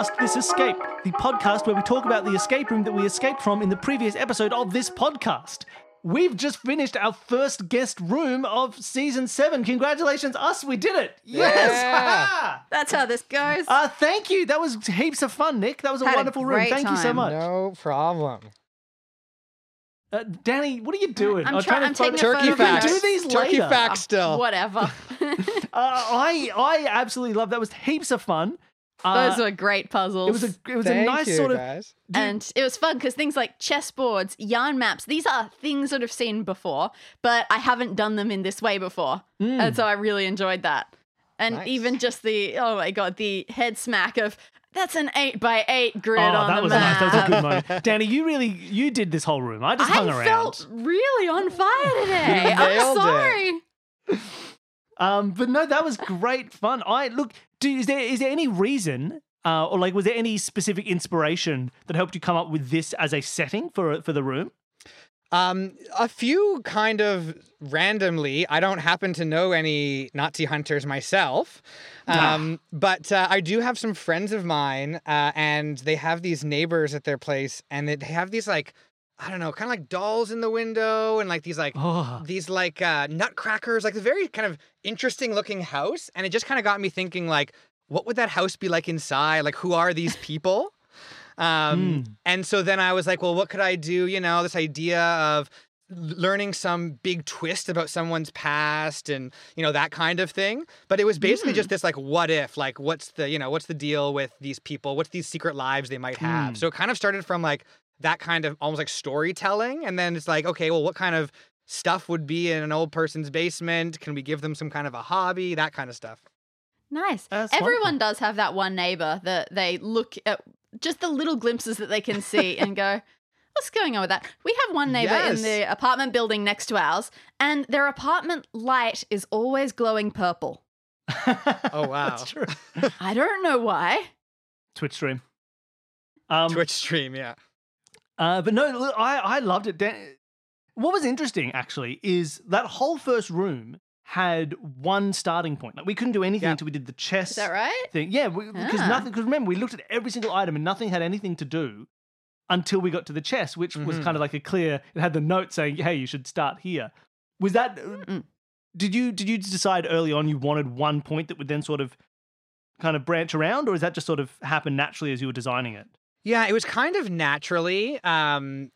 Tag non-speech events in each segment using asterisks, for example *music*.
Welcome to Podcast This Escape, the podcast where we talk about the escape room that we escaped from in the previous episode of this podcast. We've just finished our first guest room of season seven. Congratulations, us, we did it. Yes. Yeah. *laughs* That's how this goes. Uh, thank you. That was heaps of fun, Nick. That was a Had a wonderful room. great Thank you so time. much. No problem. Uh, Danny, what are you doing? I'm I'm try- trying I'm to taking photo- a Turkey photo We can facts. do these Turkey later. facts still. Whatever. *laughs* Uh, I I absolutely love that. Was heaps of fun. Uh, Those were great puzzles. it was a it was a nice you, sort of guys. and it was fun because things like chessboards, yarn maps, these are things that I've seen before, but I haven't done them in this way before. Mm. And so I really enjoyed that. And Nice. even just the, oh my God, the head smack of that's an eight by eight grid Oh, on that the was nice. That was a good moment. *laughs* Danny, you really you did this whole room. I just hung around. I around. felt really on fire today. I'm nailed it. sorry. Um, but no, that was great fun. I look. Do, is there is there any reason, uh, or like, was there any specific inspiration that helped you come up with this as a setting for for the room? Um, a few kind of randomly. I don't happen to know any Nazi hunters myself, um, but uh, I do have some friends of mine, uh, and they have these neighbors at their place, and they have these like, I don't know, kind of like dolls in the window, and like these like Oh, these like uh, nutcrackers, like a very kind of interesting looking house, and it just kind of got me thinking like, what would that house be like inside? Like, who are these people? Um, And so then I was like, well, what could I do? You know, this idea of learning some big twist about someone's past and you know that kind of thing but it was basically just this like what if like what's the you know what's the deal with these people what's these secret lives they might have Mm. so it kind of started from like that kind of almost like storytelling and then it's like okay well what kind of stuff would be in an old person's basement can we give them some kind of a hobby that kind of stuff Nice. That's Everyone wonderful. does have that one neighbor that they look at just the little glimpses that they can see *laughs* and go, What's going on with that? We have one neighbor Yes. in the apartment building next to ours, and their apartment light is always glowing purple. *laughs* Oh, wow. That's true. I don't know why. Twitch stream. Um, twitch stream yeah Uh, but no, look, I I loved it. Dan- What was interesting actually is that whole first room had one starting point. Like we couldn't do anything until we did the chess Is that right? thing. Yeah, because Ah. nothing. Because remember, we looked at every single item and nothing had anything to do until we got to the chess, which was Mhm. kind of like a clear. It had the note saying, "Hey, you should start here." Was that? Mm. Did you did you decide early on you wanted one point that would then sort of kind of branch around, or is that just sort of happen naturally as you were designing it? Yeah, it was kind of naturally. Um,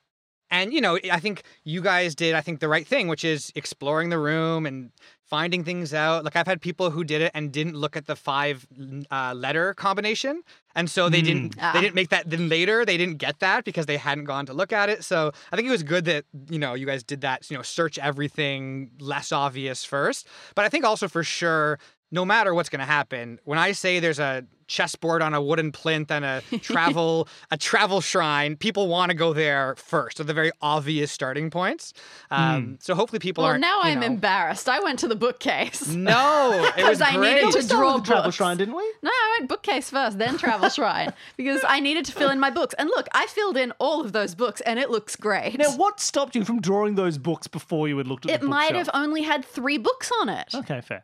and, you know, I think you guys did, I think, the right thing, which is exploring the room and finding things out. Like, I've had people who did it and didn't look at the five uh, letter combination. And so they didn't Ah. they didn't make that then later they didn't get that because they hadn't gone to look at it. So I think it was good that, you know, you guys did that, you know, search everything less obvious first. But I think also for sure no matter what's going to happen, when I say there's a chessboard on a wooden plinth and a *laughs* travel a travel shrine, people want to go there first. They're the very obvious starting points. Um, So hopefully people Well, aren't. now you I'm know- embarrassed. I went to the bookcase. *laughs* No, because *laughs* I needed to draw with the travel shrine, didn't we? No, I went bookcase first, then travel shrine because I needed to fill in my books. And look, I filled in all of those books, and it looks great. Now, what stopped you from drawing those books before you had looked at it the might have only had three books on it. Okay, fair.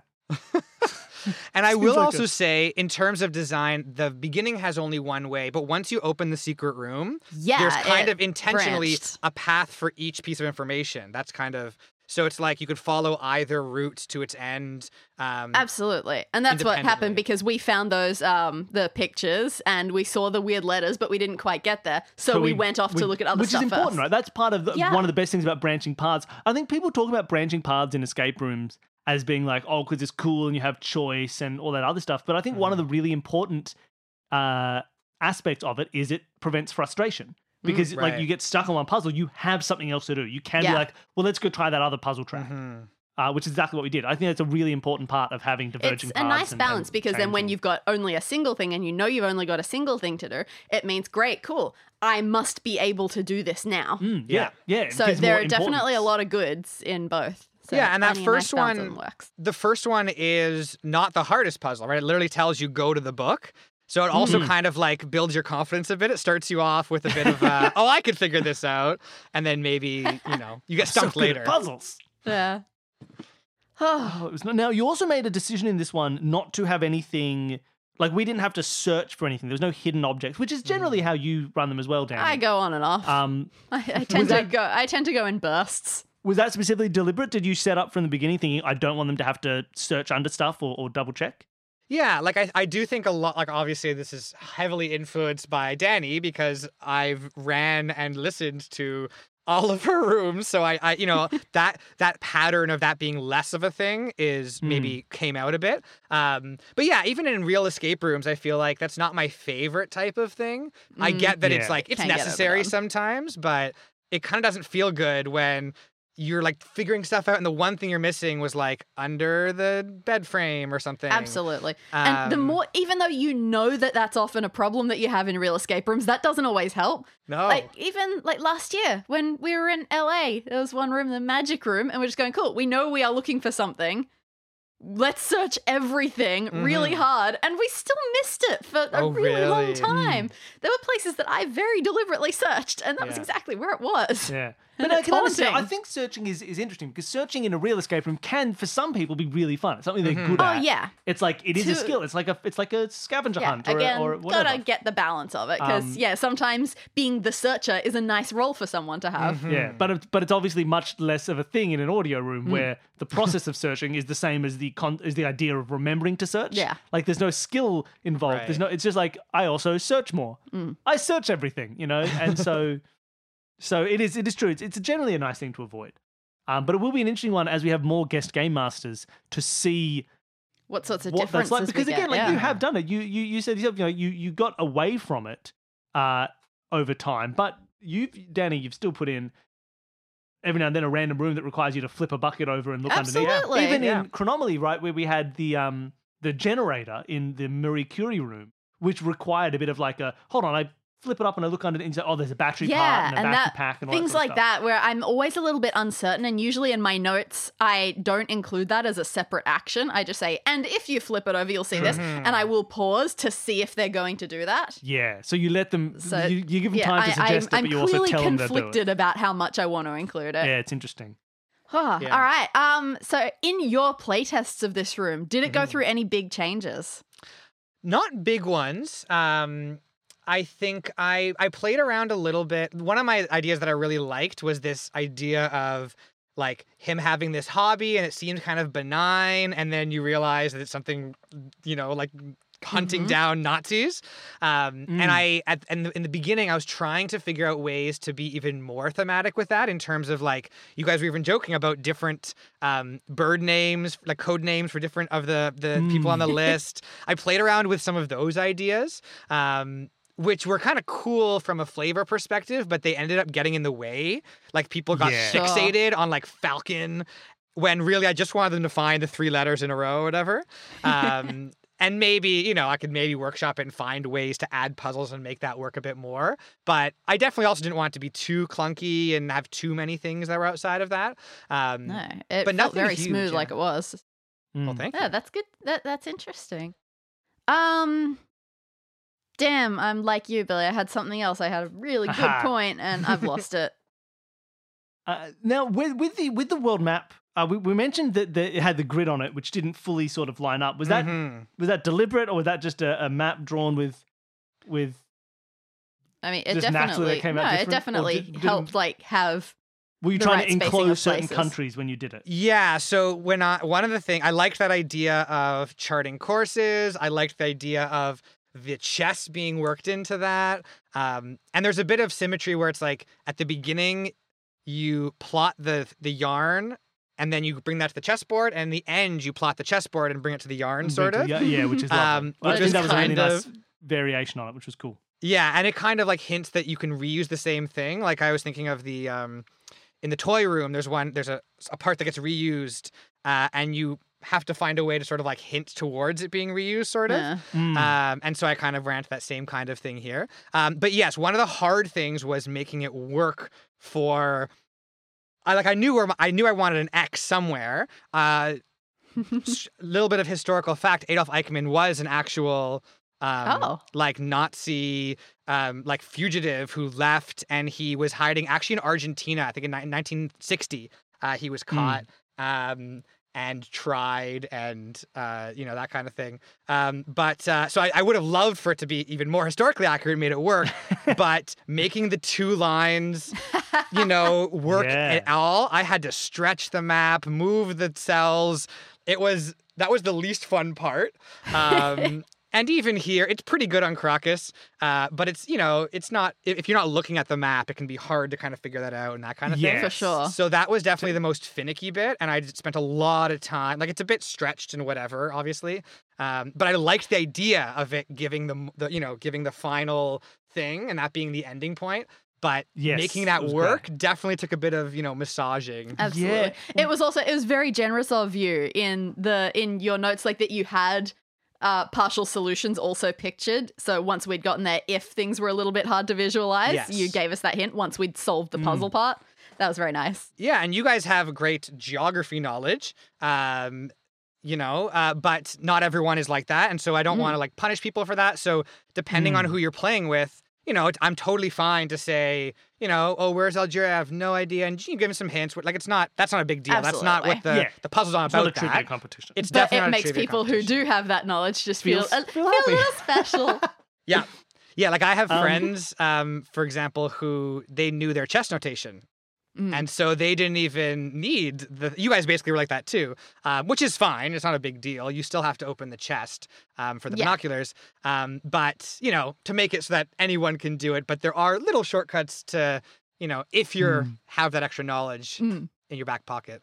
*laughs* And I Seems will like also a- say, in terms of design, the beginning has only one way, but once you open the secret room, Yeah, there's kind of intentionally branched. a path for each piece of information. That's kind of so it's like you could follow either route to its end. Um, Absolutely. And that's what happened because we found those um the pictures and we saw the weird letters, but we didn't quite get there. So But we, went off we- to look at other which stuff is important, first. right? That's part of the, Yeah. one of the best things about branching paths. I think people talk about branching paths in escape rooms as being like, oh, because it's cool and you have choice and all that other stuff. But I think one of the Mm-hmm. really important uh, aspects of it is it prevents frustration. Because like Right. you get stuck on one puzzle, you have something else to do. You can Mm, Yeah. be like, well, let's go try that other puzzle track, mhm. uh, which is exactly what we did. I think that's a really important part of having diverging It's a nice and- balance and because then when you've got only a single thing and you know you've only got a single thing to do, it means great, cool. I must be able to do this now. Mm, yeah, yeah. it So there are definitely a lot of goods in both. So Yeah, and that finding a nice first one works. The first one is not the hardest puzzle, right? It literally tells you go to the book. So it also Mhm. kind of like builds your confidence a bit. It starts you off with a bit of, uh, *laughs* oh, I could figure this out. And then maybe, you know, you get *laughs* stumped good at later. puzzles. Yeah. *sighs* Oh, it was not, now you also made a decision in this one not to have anything Like we didn't have to search for anything. There was no hidden objects, which is generally how you run them as well, Danny. I go on and off. Um, *laughs* I, I tend to that- go. I tend to go in bursts. Was that specifically deliberate? Did you set up from the beginning thinking I don't want them to have to search under stuff or, or double check? Yeah, like I, I do think a lot like obviously this is heavily influenced by Danny because I've ran and listened to all of her rooms. So I, I you know, *laughs* that that pattern of that being less of a thing is maybe came out a bit. Um but yeah, even in real escape rooms, I feel like that's not my favorite type of thing. I Mm. get that Yeah. it's like it's Can't necessary sometimes, but it kind of doesn't feel good when you're like figuring stuff out and the one thing you're missing was like under the bed frame or something. Absolutely. and the Um, more, even though you know that that's often a problem that you have in real escape rooms, that doesn't always help. No. Like even like last year when we were in LA, there was one room, the magic room, and we're just going, cool. We know we are looking for something. Let's search everything really Mhm. hard, and we still missed it for a Oh, really, long really? time. There were places that I very deliberately searched, and that was exactly where it was. Yeah. And But I can understand. I think searching is, is interesting because searching in a real escape room can, for some people, be really fun. It's something they're Mhm. good Oh at. yeah, It's like it is a skill. It's like a it's like a scavenger yeah. hunt or, Again, or whatever. gotta get the balance of it because Um, yeah, sometimes being the searcher is a nice role for someone to have. Mhm. Yeah, but it- but it's obviously much less of a thing in an audio room Hmm. where the *laughs* process of searching is the same as the con- is the idea of remembering to search. Yeah. like there's no skill involved. There's no. It's just like I also search more. Mm. I search everything, you know, and so so it is. It is true. It's it's generally a nice thing to avoid. Um, but it will be an interesting one as we have more guest game masters to see What sorts of what differences that's like. Because again, get, like yeah. you have done it. You you you said you know, you you got away from it uh, over time, but you've Danny, you've still put in every now and then a random room that requires you to flip a bucket over and look underneath. Absolutely. Even Yeah. in Chronomaly, right, where we had the um the generator in the Marie Curie room, which required a bit of like a hold on, I flip it up and I look under it and say, oh, there's a battery part Yeah, and a and battery that- pack and all things that like stuff. that where i'm always a little bit uncertain and usually in my notes i don't include that as a separate action i just say and if you flip it over you'll see this and i will pause to see if they're going to do that Yeah, so you let them. So, you, you give them yeah time to I, suggest I'm, it, but you I'm also clearly tell them to do it. conflicted about how much i want to include it Yeah, it's interesting. Ah, Yeah. all right um so in your playtests of this room did it go Mhm. through any big changes Not big ones. Um, I think I I played around a little bit. One of my ideas that I really liked was this idea of like him having this hobby and it seemed kind of benign and then you realize that it's something you know like hunting Mhm. down Nazis. Um, Mm. And I, at, in, the, in the beginning, I was trying to figure out ways to be even more thematic with that in terms of like, you guys were even joking about different um, bird names, like code names for different of the, the people on the Mm. *laughs* list. I played around with some of those ideas. Um, which were kind of cool from a flavor perspective, but they ended up getting in the way. Like people got Yeah. Fixated on like Falcon, when really I just wanted them to find the three letters in a row or whatever. Um, *laughs* and maybe, you know, I could maybe workshop it and find ways to add puzzles and make that work a bit more. But I definitely also didn't want it to be too clunky and have too many things that were outside of that. Um, no it but felt very huge, smooth yeah. like it was Well, Mm. thank Yeah, you. that's good. That that's interesting. Um Damn, I'm like you, Billy. I had something else. I had a really *laughs* good point and I've lost it. Uh, now, with with the with the world map, uh, we, we mentioned that the, it had the grid on it, which didn't fully sort of line up. Was that Mhm. was that deliberate, or was that just a, a map drawn with with? I mean, it Just definitely that came out no, it definitely did- helped like have Were you trying right to spacing enclose certain places. countries when you did it? Yeah, so when I one of the things I liked that idea of charting courses. I liked the idea of the chess being worked into that. Um, and there's a bit of symmetry where it's like at the beginning you plot the the yarn and then you bring that to the chessboard and in the end you plot the chessboard and bring it to the yarn sort of. Yeah, yeah, which is *laughs* lovely. Um, I which think is that was a really nice of- variation on it, which was cool. Yeah, and it kind of like hints that you can reuse the same thing. Like I was thinking of the um in the toy room, there's one there's a, a part that gets reused, uh, and you have to find a way to sort of like hint towards it being reused, sort of. uh, Mm. Um, and so I kind of ran to that same kind of thing here. Um, but yes, one of the hard things was making it work for. I like I knew where my, I knew I wanted an X somewhere. Uh, *laughs* a little bit of historical fact: Adolf Eichmann was an actual. Um, Oh. like Nazi, um, like fugitive who left, and he was hiding actually in Argentina. I think in ni- 1960, uh, he was caught. Um, and tried and uh, you know that kind of thing. Um, but uh, so I, I would have loved for it to be even more historically accurate, and made it work. *laughs* but making the two lines, you know, *laughs* work Yeah. at all, I had to stretch the map, move the cells. It was that was the least fun part. Um, and even here, it's pretty good on Caracas, uh, but it's you know it's not if if you're not looking at the map, it can be hard to kind of figure that out and that kind of thing. Yes. For sure. So that was definitely the most finicky bit, and I spent a lot of time. Like it's a bit stretched and whatever, obviously, um, but I liked the idea of it giving the, the you know giving the final thing and that being the ending point. But Yes, making that work great. definitely took a bit of you know massaging. Absolutely. Yeah. It was also it was very generous of you in the in your notes like that you had uh, partial solutions also pictured. So once we'd gotten there, if things were a little bit hard to visualize, Yes. you gave us that hint. Once we'd solved the puzzle part, that was very nice. Yeah, and you guys have great geography knowledge. Um, you know, uh, but not everyone is like that, and so I don't Mm. want to like punish people for that. So depending on Mm. who you're playing with, you know, I'm totally fine to say, you know, oh, where's Algeria? I have no idea, and you give him some hints. Like it's not that's not a big deal. That's not what the Absolutely. Yeah. the puzzle's on It's not a about. trivia that. competition. It's But definitely it not a makes trivia people who do have that knowledge just feel, Feels- a, feel feel a little special. *laughs* Yeah. Yeah, like I have Um, friends, um, for example, who they knew their chess notation. Mm. And so they didn't even need the. You guys basically were like that too, um, which is fine. It's not a big deal. You still have to open the chest um, for the Yeah. binoculars. Um, but, you know, to make it so that anyone can do it. But there are little shortcuts to, you know, if you Mm. have that extra knowledge Mm. in your back pocket.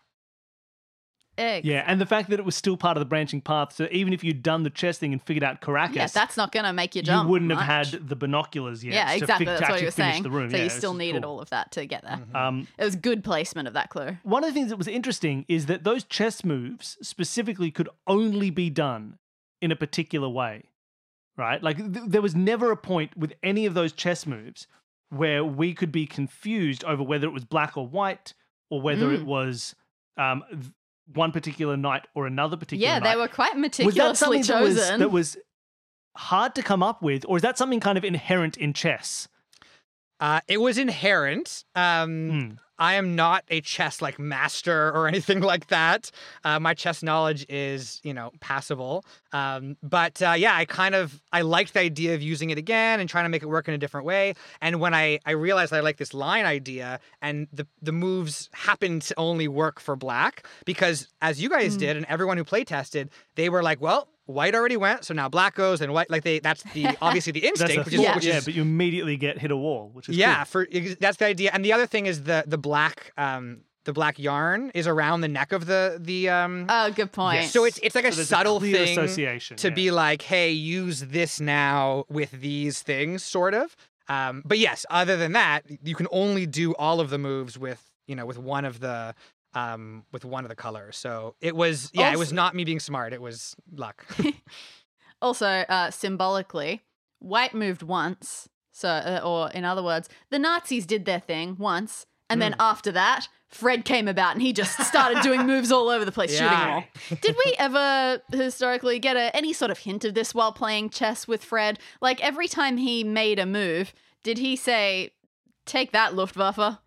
Egg. Yeah, and the fact that it was still part of the branching path, so even if you'd done the chess thing and figured out Caracas, Yeah, that's not going to make you jump. you wouldn't have had the binoculars yet. Yeah, to exactly. fi- to That's what you were saying. The room. So yeah, you still needed cool. all of that to get there. Mhm. Um, It was good placement of that clue. one of the things that was interesting is that those chess moves specifically could only be done in a particular way, right? Like th- there was never a point with any of those chess moves where we could be confused over whether it was black or white or whether it Mm. was um, th- one particular night or another particular Yeah, knight. they were quite was meticulously that something that was, chosen. that was hard to come up with, or is that something kind of inherent in chess? Uh, it was inherent. Um, Hmm. I am not a chess like master or anything like that. Uh, my chess knowledge is, you know, passable. Um, but uh, yeah, I kind of I liked the idea of using it again and trying to make it work in a different way. And when I I realized I like this line idea and the the moves happen to only work for black because as you guys Mm. did and everyone who play tested, they were like, well. White already went, so now black goes, and white like they. That's the *laughs* obviously the instinct, a which is thought, which yeah, but you immediately get hit a wall, which is yeah, cool. for that's the idea. And the other thing is the the black um the black yarn is around the neck of the the um. oh, good point. Yes. so it's it's like a So there's subtle clear thing association to yeah. be like, hey, use this now with these things, sort of. Um, but yes, other than that, you can only do all of the moves with you know with one of the um with one of the colors. So it was yeah, it was not me being smart. It was luck. *laughs* Also, uh, symbolically, white moved once. So, uh, or in other words, the Nazis did their thing once, and then after that, Fred came about and he just started doing *laughs* moves all over the place, shooting them all. *laughs* Did we ever historically get a, any sort of hint of this while playing chess with Fred? Like every time he made a move, did he say, "Take that, Luftwaffe"?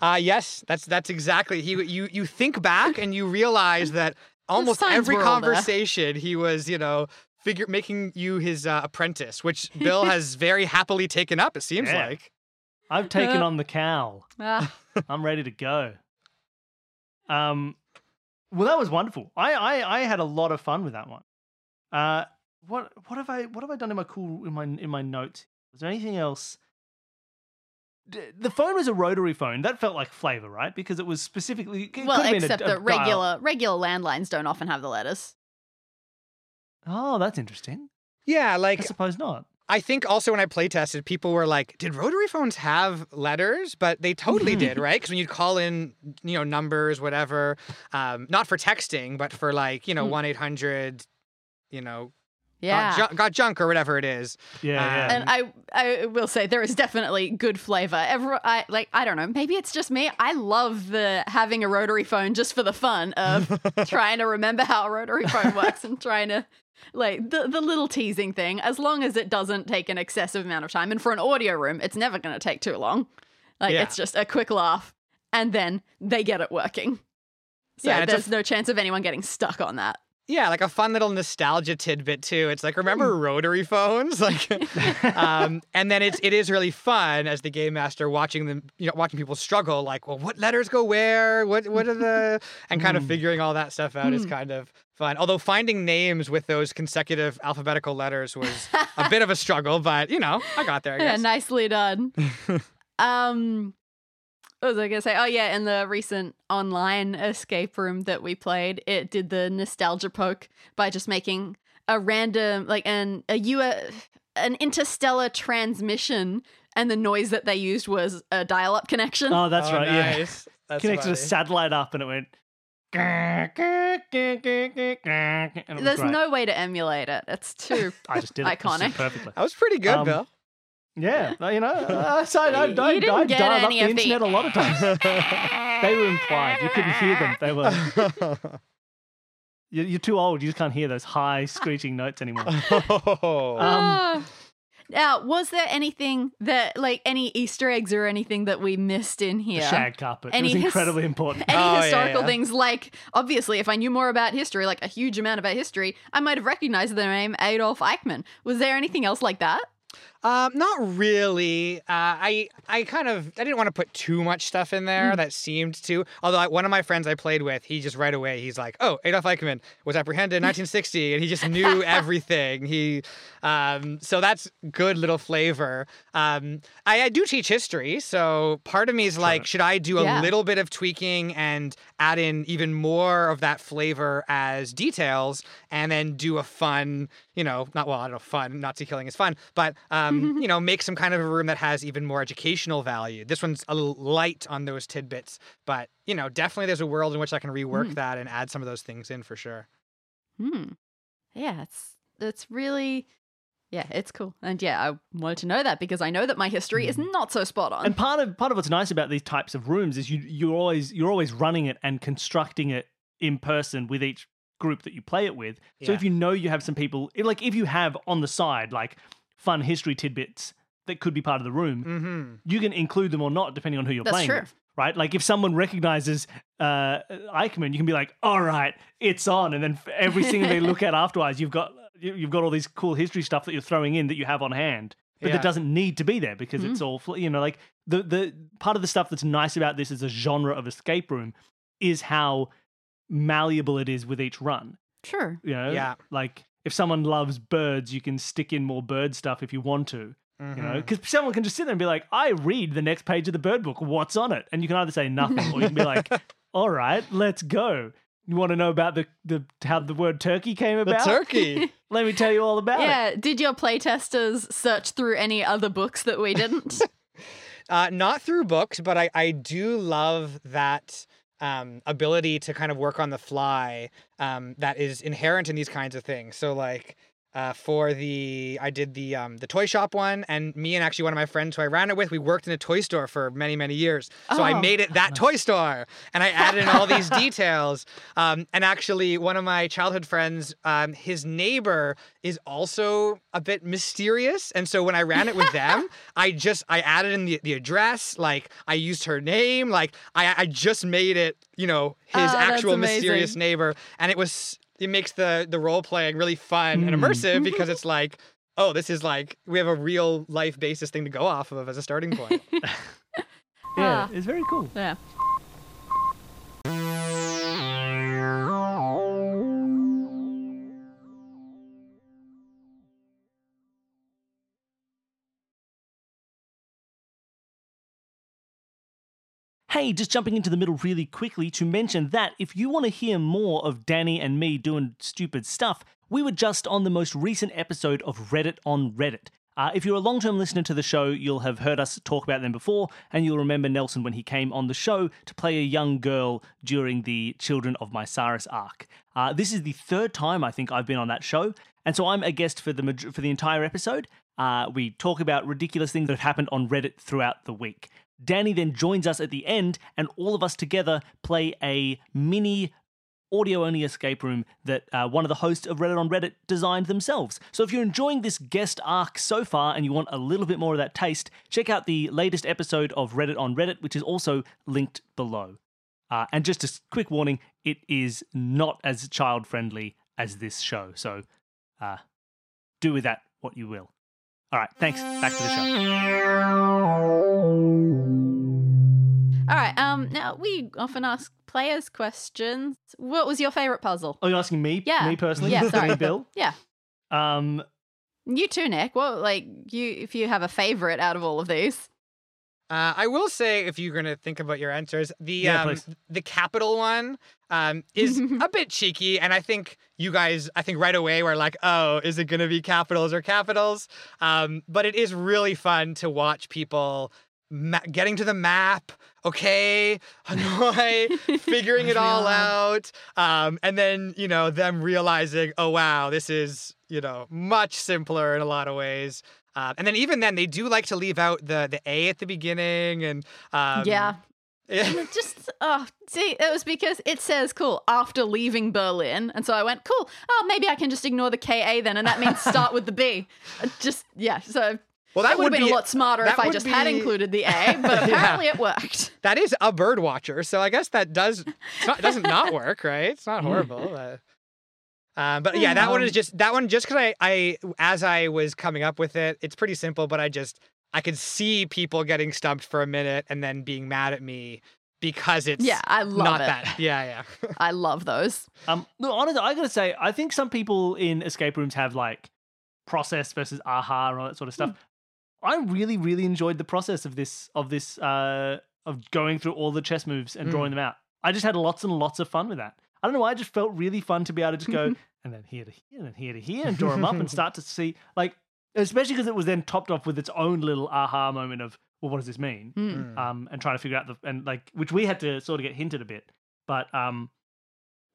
Uh yes, that's that's exactly. He you you think back and you realize that *laughs* almost every were all conversation he was, you know, figure making you his uh, apprentice, which Bill *laughs* has very happily taken up. It seems Yeah. like. I've taken on the cowl. Ah, *laughs* I'm ready to go. Um, well, that was wonderful. I, I I had a lot of fun with that one. Uh, what what have I what have I done in my cool in my in my notes? Was there anything else? D- The phone was a rotary phone. That felt like flavor, right? Because it was specifically. It well, could have been a- except a that dial- regular regular landlines don't often have the letters. Oh, that's interesting. Yeah, like I suppose not. I think also when I play tested, people were like, "Did rotary phones have letters?" But they totally did, *laughs* right? Because when you'd call in, you know, numbers, whatever, um, not for texting, but for like, you know, Hmm. one eight hundred, you know, Yeah. got, ju- got junk or whatever it is. Yeah, Uh, yeah. and I, I will say there is definitely good flavor. Every, I like, I don't know, maybe it's just me. I love the having a rotary phone just for the fun of *laughs* trying to remember how a rotary phone works and trying to like the the little teasing thing. As long as it doesn't take an excessive amount of time, and for an audio room, it's never going to take too long. Like Yeah. it's just a quick laugh, and then they get it working. So Yeah, it's a there's no chance of anyone getting stuck on that. Yeah, like a fun little nostalgia tidbit too. It's like remember rotary phones, *laughs* like, um, and then it's it is really fun as the game master watching them, you know, watching people struggle. Like, well, what letters go where? What what are the *laughs* and kind of figuring all that stuff out is kind of fun. Although finding names with those consecutive alphabetical letters was a bit of a struggle, but you know, I got there. I *laughs* Yeah, nicely done. um, was I gonna say? Oh yeah, in the recent online escape room that we played, it did the nostalgia poke by just making a random like an a U an interstellar transmission, and the noise that they used was a dial-up connection. Oh, that's Oh, right. Yeah. *laughs* That's Connected a satellite up and it went. *laughs* And it was There's great. no way to emulate it. It's too. *laughs* I just did it. It was iconic. perfectly. That was pretty good, Um, Bill. Yeah, you know, uh, so I, I, You I, didn't I get dialed up any the of the- internet a lot of times. *laughs* they were implied. You couldn't hear them. They were. *laughs* You're, you're too old. You just can't hear those high screeching notes anymore. *laughs* oh. Um, Ah. now, was there anything that, like, any Easter eggs or anything that we missed in here? The shag carpet. Any it was his- incredibly important. Any Oh, yeah, historical yeah. things, like obviously, if I knew more about history, like a huge amount about history, I might have recognized the name Adolf Eichmann. Was there anything else like that? Um, not really. Uh, I I kind of I didn't want to put too much stuff in there that seemed to. Although I, one of my friends I played with, he just right away he's like, "Oh, Adolf Eichmann was apprehended in *laughs* 1960," and he just knew *laughs* everything. He, um, so that's good little flavor. Um, I, I do teach history, so part of me is like, should I do a Yeah. little bit of tweaking and add in even more of that flavor as details, and then do a fun, you know, not well, I don't know, fun. Nazi killing is fun, but um, Um, *laughs* you know, make some kind of a room that has even more educational value. This one's a light on those tidbits, but you know, definitely there's a world in which I can rework hmm. that and add some of those things in for sure. Hmm. Yeah, it's it's really, yeah, it's cool. And yeah, I wanted to know that because I know that my history is mm-hmm. not so spot on. And part of part of what's nice about these types of rooms is you you're always you're always running it and constructing it in person with each group that you play it with. So if you know you have some people like if you have on the side like fun history tidbits that could be part of the room, Mm-hmm. you can include them or not depending on who you're That's playing true. with. Right? Like if someone recognizes uh Eichmann, you can be like, "All right, it's on." And then every single they look at *laughs* afterwards, you've got you- you've got all these cool history stuff that you're throwing in that you have on hand. But Yeah. that doesn't need to be there because it's all you know like the the part of the stuff that's nice about this as a genre of escape room is how malleable it is with each run. Sure. You know, Yeah. like if someone loves birds, you can stick in more bird stuff if you want to. You Mm-hmm. know, because someone can just sit there and be like, "I read the next page of the bird book. What's on it?" And you can either say nothing, or you can be like, *laughs* "All right, let's go." You want to know about the, the how the word turkey came The about? turkey. *laughs* Let me tell you all about it. Yeah. Did your playtesters search through any other books that we didn't? *laughs* Uh, not through books, but I, I do love that um, ability to kind of work on the fly um, that is inherent in these kinds of things. So like uh, for the I did the um, the toy shop one, and me and actually one of my friends who I ran it with, we worked in a toy store for many many years. So I Oh. made it that toy store, and I added in all these *laughs* details. Um, and actually, one of my childhood friends, um, his neighbor is also a bit mysterious, and so when I ran it with them, *laughs* I just I added in the, the address, like I used her name, like I I just made it, you know, his Oh, actual mysterious neighbor, and it was it makes the the role playing really fun and Mm. immersive because it's like. Oh, this is like we have a real life basis thing to go off of as a starting point. *laughs* yeah, Ah. it's very cool. yeah. Hey, just jumping into the middle really quickly to mention that if you want to hear more of Danny and me doing stupid stuff, we were just on the most recent episode of Reddit on Reddit. Uh, if you're a long term listener to the show, you'll have heard us talk about them before, and you'll remember Nelson when he came on the show to play a young girl during the Children of Mysaris arc. Uh, this is the third time I think I've been on that show, and so I'm a guest for the for the entire episode. Uh, we talk about ridiculous things that have happened on Reddit throughout the week. Danny then joins us at the end, and all of us together play a mini audio only escape room that uh, one of the hosts of Reddit on Reddit designed themselves. So if you're enjoying this guest arc so far and you want a little bit more of that taste, check out the latest episode of Reddit on Reddit, which is also linked below. Uh, and just a quick warning: it is not as child friendly as this show. So, uh, do with that what you will. All right, thanks. Back to the show. All right. Um. Now we often ask players questions. What was your favorite puzzle? Are you asking me? Yeah. Me personally? Yeah, *laughs* sorry. Bill. Yeah. Um, You too, Nick. Well, like you, if you have a favorite out of all of these. Uh, I will say, if you're gonna think about your answers, the Yeah, um, the capital one um, is *laughs* a bit cheeky, and I think you guys, I think right away we're like, oh, is it gonna be capitals or capitals? Um, but it is really fun to watch people ma- getting to the map. Okay, *laughs* Hanoi, figuring it *laughs* all out, um, and then you know them realizing, oh wow, this is you know much simpler in a lot of ways. Uh, and then even then, they do like to leave out the the A at the beginning, and um, yeah. *laughs* yeah. Just oh, see, it was because it says cool after leaving Berlin, and so I went cool. Oh, maybe I can just ignore the Ka then, and that means start with the B. *laughs* Just yeah. So Well, that that would have been be a lot smarter if I just had included the A, *laughs* but apparently it worked. that is a bird watcher, so I guess that does not, it doesn't not work, right? It's not horrible. Uh, but yeah, that one is Um, just that one just because I I as I was coming up with it, it's pretty simple, but I just I could see people getting stumped for a minute and then being mad at me because it's Yeah, I love not it. that. Yeah, yeah. *laughs* I love those. Um, look, honestly, I gotta say, I think some people in escape rooms have like process versus aha and all that sort of stuff. I really, really enjoyed the process of this of this uh of going through all the chess moves and Mm. drawing them out. I just had lots and lots of fun with that. I don't know why, I just felt really fun to be able to just go *laughs* and then here to here and then here to here and draw them up and *laughs* start to see like especially because it was then topped off with its own little aha moment of well, what does this mean? Mm. um, and trying to figure out the and like which we had to sort of get hinted a bit, but um,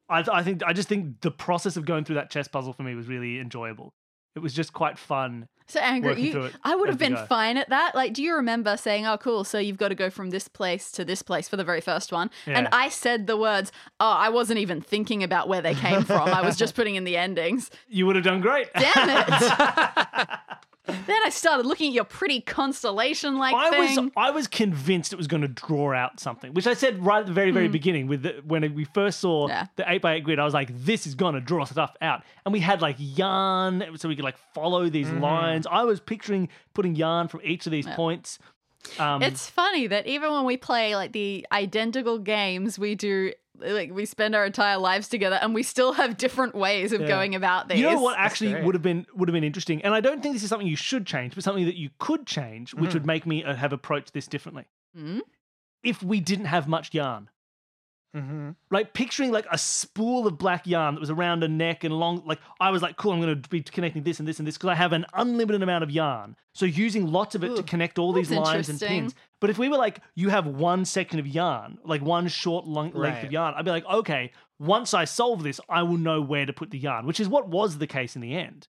I I think I just think the process of going through that chess puzzle for me was really enjoyable. It was just quite fun. So angry. You, I would have been go. fine at that. Like, do you remember saying, "Oh, cool"? So you've got to go from this place to this place for the very first one, and I said the words. Oh, I wasn't even thinking about where they came from. I was just *laughs* putting in the endings. You would have done great. Damn it! *laughs* then I started looking at your pretty constellation-like I thing. was I was convinced it was going to draw out something, which I said right at the very very beginning with the, when we first saw Hmm. Yeah. the eight by eight grid. I was like, this is going to draw stuff out, and we had like yarn, so we could like follow these lines. I was picturing putting yarn from each of these points. Um, It's funny that even when we play like the identical games, we do like we spend our entire lives together, and we still have different ways of Yeah. going about these. You know what actually would have been would have been interesting, and I don't think this is something you should change, but something that you could change, which would make me uh, have approached this differently. Hmm? If we didn't have much yarn, hmm like picturing like a spool of black yarn that was around a neck and long, like I was like, cool, I'm going to be connecting this and this and this because I have an unlimited amount of yarn. So using lots of it to connect all these lines and pins. But if we were like, you have one section of yarn, like one short long length of yarn, I'd be like, okay, once I solve this, I will know where to put the yarn, which is what was the case in the end.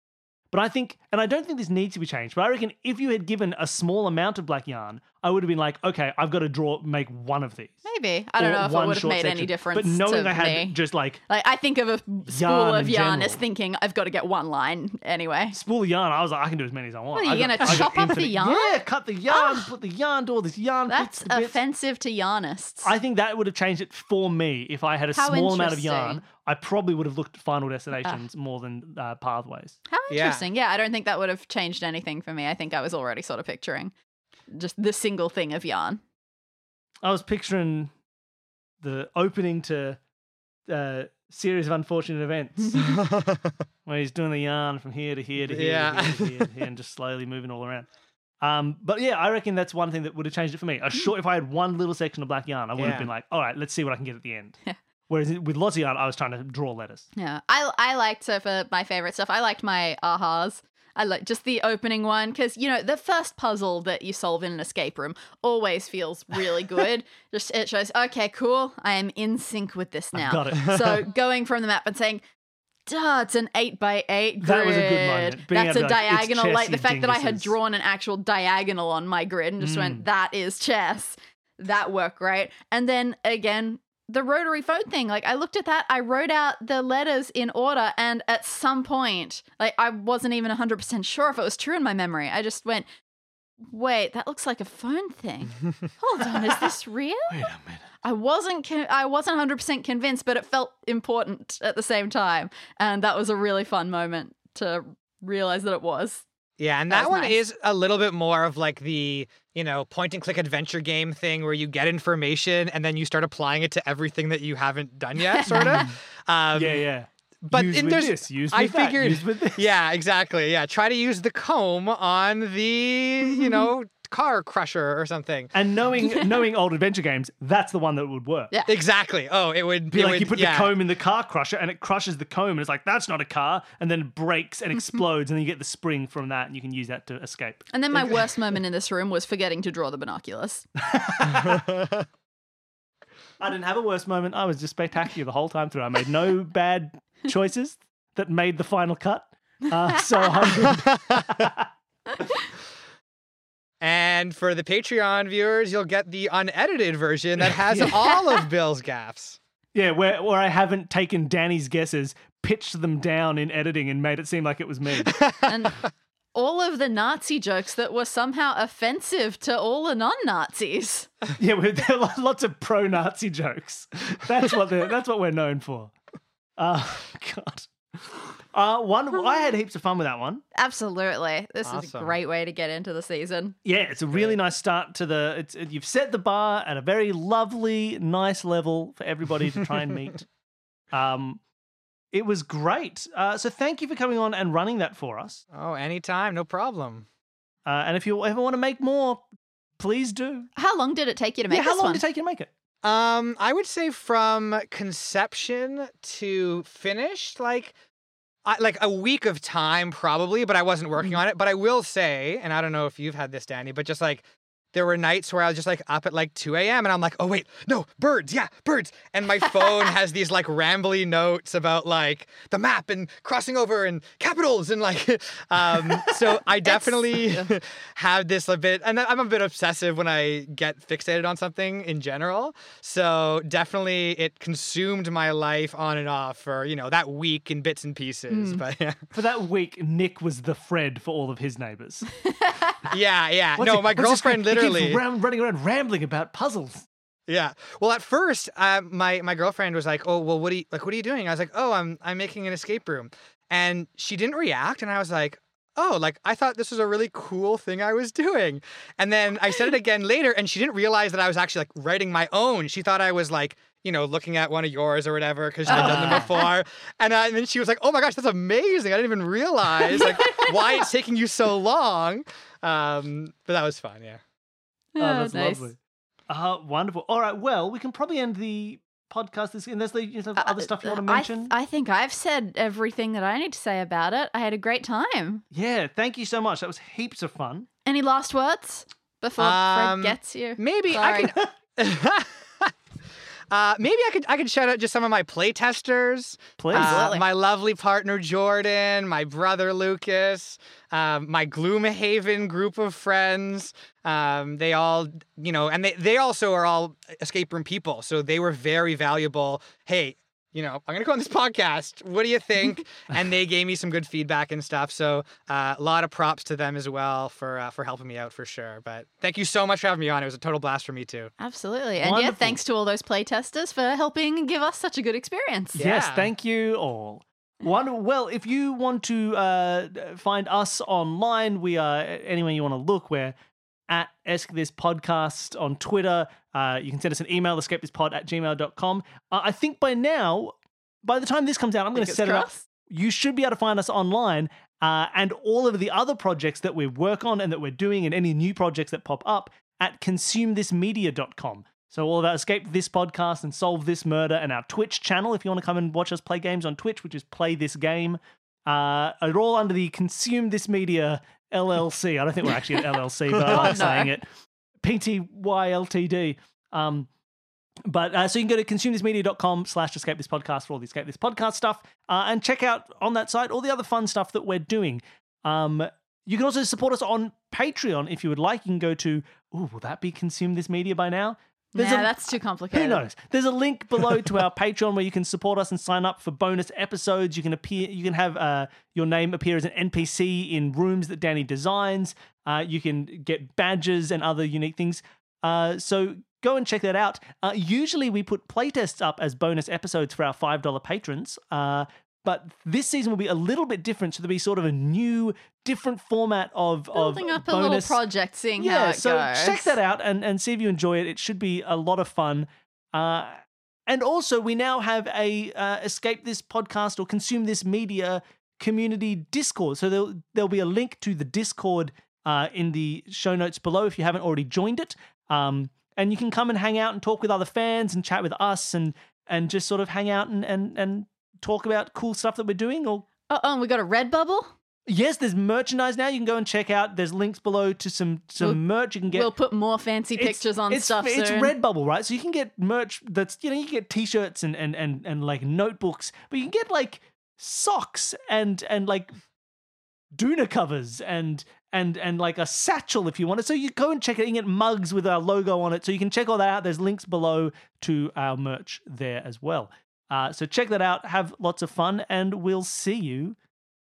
But I think, and I don't think this needs to be changed, but I reckon if you had given a small amount of black yarn, I would have been like, okay, I've got to draw, make one of these. Maybe I don't Or know if it one would have short made any section. difference. But knowing to I had me. just like Like I think of a spool Yarn of in yarn as thinking I've got to get one line anyway. spool of yarn, I was like, I can do as many as I want. What, are you I gonna chop up the yarn? Yeah, cut the yarn, Ah. put the yarn, do all this yarn. That's bits. offensive to yarnists. I think that would have changed it for me if I had a How small amount of yarn. I probably would have looked at Final Destinations more than uh, Pathways. How Yeah. interesting. Yeah. I don't think that would have changed anything for me. I think I was already sort of picturing just the single thing of yarn. I was picturing the opening to uh, series of unfortunate events *laughs* *laughs* where he's doing the yarn from here to here to here, Yeah. to here, to here, to here and *laughs* just slowly moving all around. Um, but yeah, I reckon that's one thing that would have changed it for me. A short, if I had one little section of black yarn, I would Yeah. have been like, all right, let's see what I can get at the end. Yeah. Whereas with lots of yarn, I was trying to draw letters. Yeah. I I liked so for my favorite stuff. I liked my ahas. I like just the opening one because you know the first puzzle that you solve in an escape room always feels really good. *laughs* just it shows okay, cool. I am in sync with this now. got it. so *laughs* going from the map and saying, duh, it's an eight by eight grid. That was a good moment. Being That's a able to be like, diagonal. like the fact that I had drawn an actual diagonal on my grid and just Mm. went, that is chess. That worked great. And then again, the rotary phone thing. Like I looked at that, I wrote out the letters in order, and at some point, like I wasn't even 100% sure if it was true in my memory. I just went, wait, that looks like a phone thing. *laughs* Hold on, is this real? Wait a minute. I wasn't con- I wasn't 100% convinced, but it felt important at the same time. And that was a really fun moment to realize that it was. Yeah, and That that, one nice. is a little bit more of like the, you know, point and click adventure game thing where you get information and then you start applying it to everything that you haven't done yet, *laughs* sort of. Um, yeah, yeah. But use in with there's, this, use I with that, figured- use with this. yeah, exactly. Yeah, try to use the comb on the, you know, *laughs* car crusher or something. And knowing *laughs* knowing old adventure games, that's the one that would work. Yeah. Exactly. Oh, it would Be it like would, you put yeah. the comb in the car crusher and it crushes the comb and it's like that's not a car and then it breaks and *laughs* explodes and then you get the spring from that and you can use that to escape. And then my *laughs* worst moment in this room was forgetting to draw the binoculars. I didn't have a worse moment. I was just spectacular the whole time through. I made no bad choices that made the final cut. Uh, so I'm good. And for the Patreon viewers, you'll get the unedited version that has *laughs* Yeah. all of Bill's gaffes. yeah, where where I haven't taken Danny's guesses, pitched them down in editing and made it seem like it was me. *laughs* And all of the Nazi jokes that were somehow offensive to all the non Nazis. Yeah, we- *laughs* there are lots of pro-Nazi jokes. That's what they're, that's what we're known for. Uh, God. *laughs* Uh, one, I had heaps of fun with that one. Absolutely. This is a great way to get into the season. Yeah, it's a really nice start to the. It's you've set the bar at a very lovely, nice level for everybody to try and *laughs* meet. Um, it was great. Uh, so thank you for coming on and running that for us. Oh, anytime, no problem. Uh, and if you ever want to make more, please do. How long did it take you to make yeah, how long one? did it take you to make it? Um, I would say from conception to finished, like, I, like a week of time probably, but I wasn't working on it. But I will say, and I don't know if you've had this, Danny, but just like there were nights where I was just like up at like 2 a.m. and I'm like, oh wait, no, birds, yeah, birds. And my *laughs* phone has these like rambly notes about like the map and crossing over and capitals and like, *laughs* um, so *laughs* I definitely have this a bit, and I'm a bit obsessive when I get fixated on something in general. So definitely it consumed my life on and off for, you know, that week in bits and pieces. But yeah, For that week, Nick was the Fred for all of his neighbors. yeah. yeah. What's No, he- my girlfriend name? Ram- running around rambling about puzzles. Yeah. Well, at first, uh, my my girlfriend was like, "Oh, well, what are you like? What are you doing?" I was like, "Oh, I'm I'm making an escape room," and she didn't react, and I was like. Oh, like I thought this was a really cool thing I was doing. And then I said it again later, and she didn't realize that I was actually like writing my own. She thought I was like, you know, looking at one of yours or whatever because I'd done them Ah. before. And, uh, and then she was like, "Oh my gosh, that's amazing! I didn't even realize like why it's taking you so long." Um, but that was fun, yeah. *laughs* Oh, Oh, that's nice. lovely. Uh, wonderful. All right. Well, we can probably end the podcast. This, unless there's you know, other stuff you want to Uh, I- mention. I, think I've said everything that I need to say about it. I had a great time. yeah. Thank you so much. That was heaps of fun. Any last words before Um, Fred gets you? Maybe Sorry. I can. *laughs* *laughs* uh, maybe I could I could shout out just some of my playtesters. Please. Uh, Absolutely. my lovely partner Jordan, my brother Lucas, um, my Gloomhaven group of friends. Um, they all, you know, and they, they also are all escape room people. So they were very valuable. Hey, you know, I'm going to go on this podcast. What do you think? *laughs* and they gave me some good feedback and stuff. So uh, a lot of props to them as well for uh, for helping me out for sure. But thank you so much for having me on. It was a total blast for me too. Absolutely. And yeah, thanks to all those playtesters for helping give us such a good experience. Yes, thank you all. One, *laughs* well, if you want to uh, find us online, we are anywhere you want to look. We're at Ask This Podcast on Twitter. Uh, you can send us an email, escapethispod at gmail.com. Uh, I think by now, by the time this comes out, I'm going to set it up. You should be able to find us online uh, and all of the other projects that we work on and that we're doing and any new projects that pop up at consumethismedia.com. So all of our Escape This podcast and Solve This Murder and our Twitch channel, if you want to come and watch us play games on Twitch, which is Play This Game, uh, are all under the Consume This Media LLC. I don't think we're actually an LLC, *laughs* but I Oh, like saying it. PTYLTD. Um, but uh, so you can go to consumethismedia.com slash escape this podcast for all the escape this podcast stuff uh, and check out on that site all the other fun stuff that we're doing. Um, you can also support us on Patreon if you would like. You can go to, oh, will that be consume this media by now? Nah, a- that's too complicated. who knows? There's a link below to our *laughs* Patreon where you can support us and sign up for bonus episodes. You can appear, you can have uh, your name appear as an NPC in rooms that Danny designs. Uh, you can get badges and other unique things. Uh, so go and check that out. Uh, usually we put playtests up as bonus episodes for our $5 patrons. But this season will be a little bit different. So there'll be sort of a new, different format of Building of up a little project, seeing how yeah, it so goes. check that out and, and see if you enjoy it. It should be a lot of fun. Uh, and also, we now have a uh, escape this podcast or consume this media community Discord. So there'll there'll be a link to the Discord uh, in the show notes below if you haven't already joined it. Um, and you can come and hang out and talk with other fans and chat with us and and just sort of hang out and and and talk about cool stuff that we're doing or Oh, oh, and we got a Redbubble. Yes, there's merchandise now. You can go and check out. There's links below to some some We'll- merch you can get. we'll put more fancy It's- pictures on it's, stuff It's soon. Redbubble, right? So you can get merch that's you know you can get t-shirts and and and and like notebooks, but you can get like socks and and like doona covers and and and like a satchel if you want it. So you go and check it. You can get mugs with our logo on it. So you can check all that out. There's links below to our merch there as well. Uh, so check that out. Have lots of fun, and we'll see you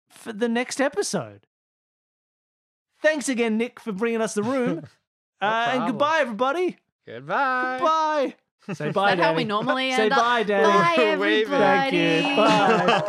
for the next episode. Thanks again, Nick, for bringing us the room. *laughs* No uh, and goodbye, everybody. Goodbye. Bye. *laughs* Say Is bye, that how we normally Say end up? bye, Daddy. Bye, *laughs* everybody. Thank you. Bye.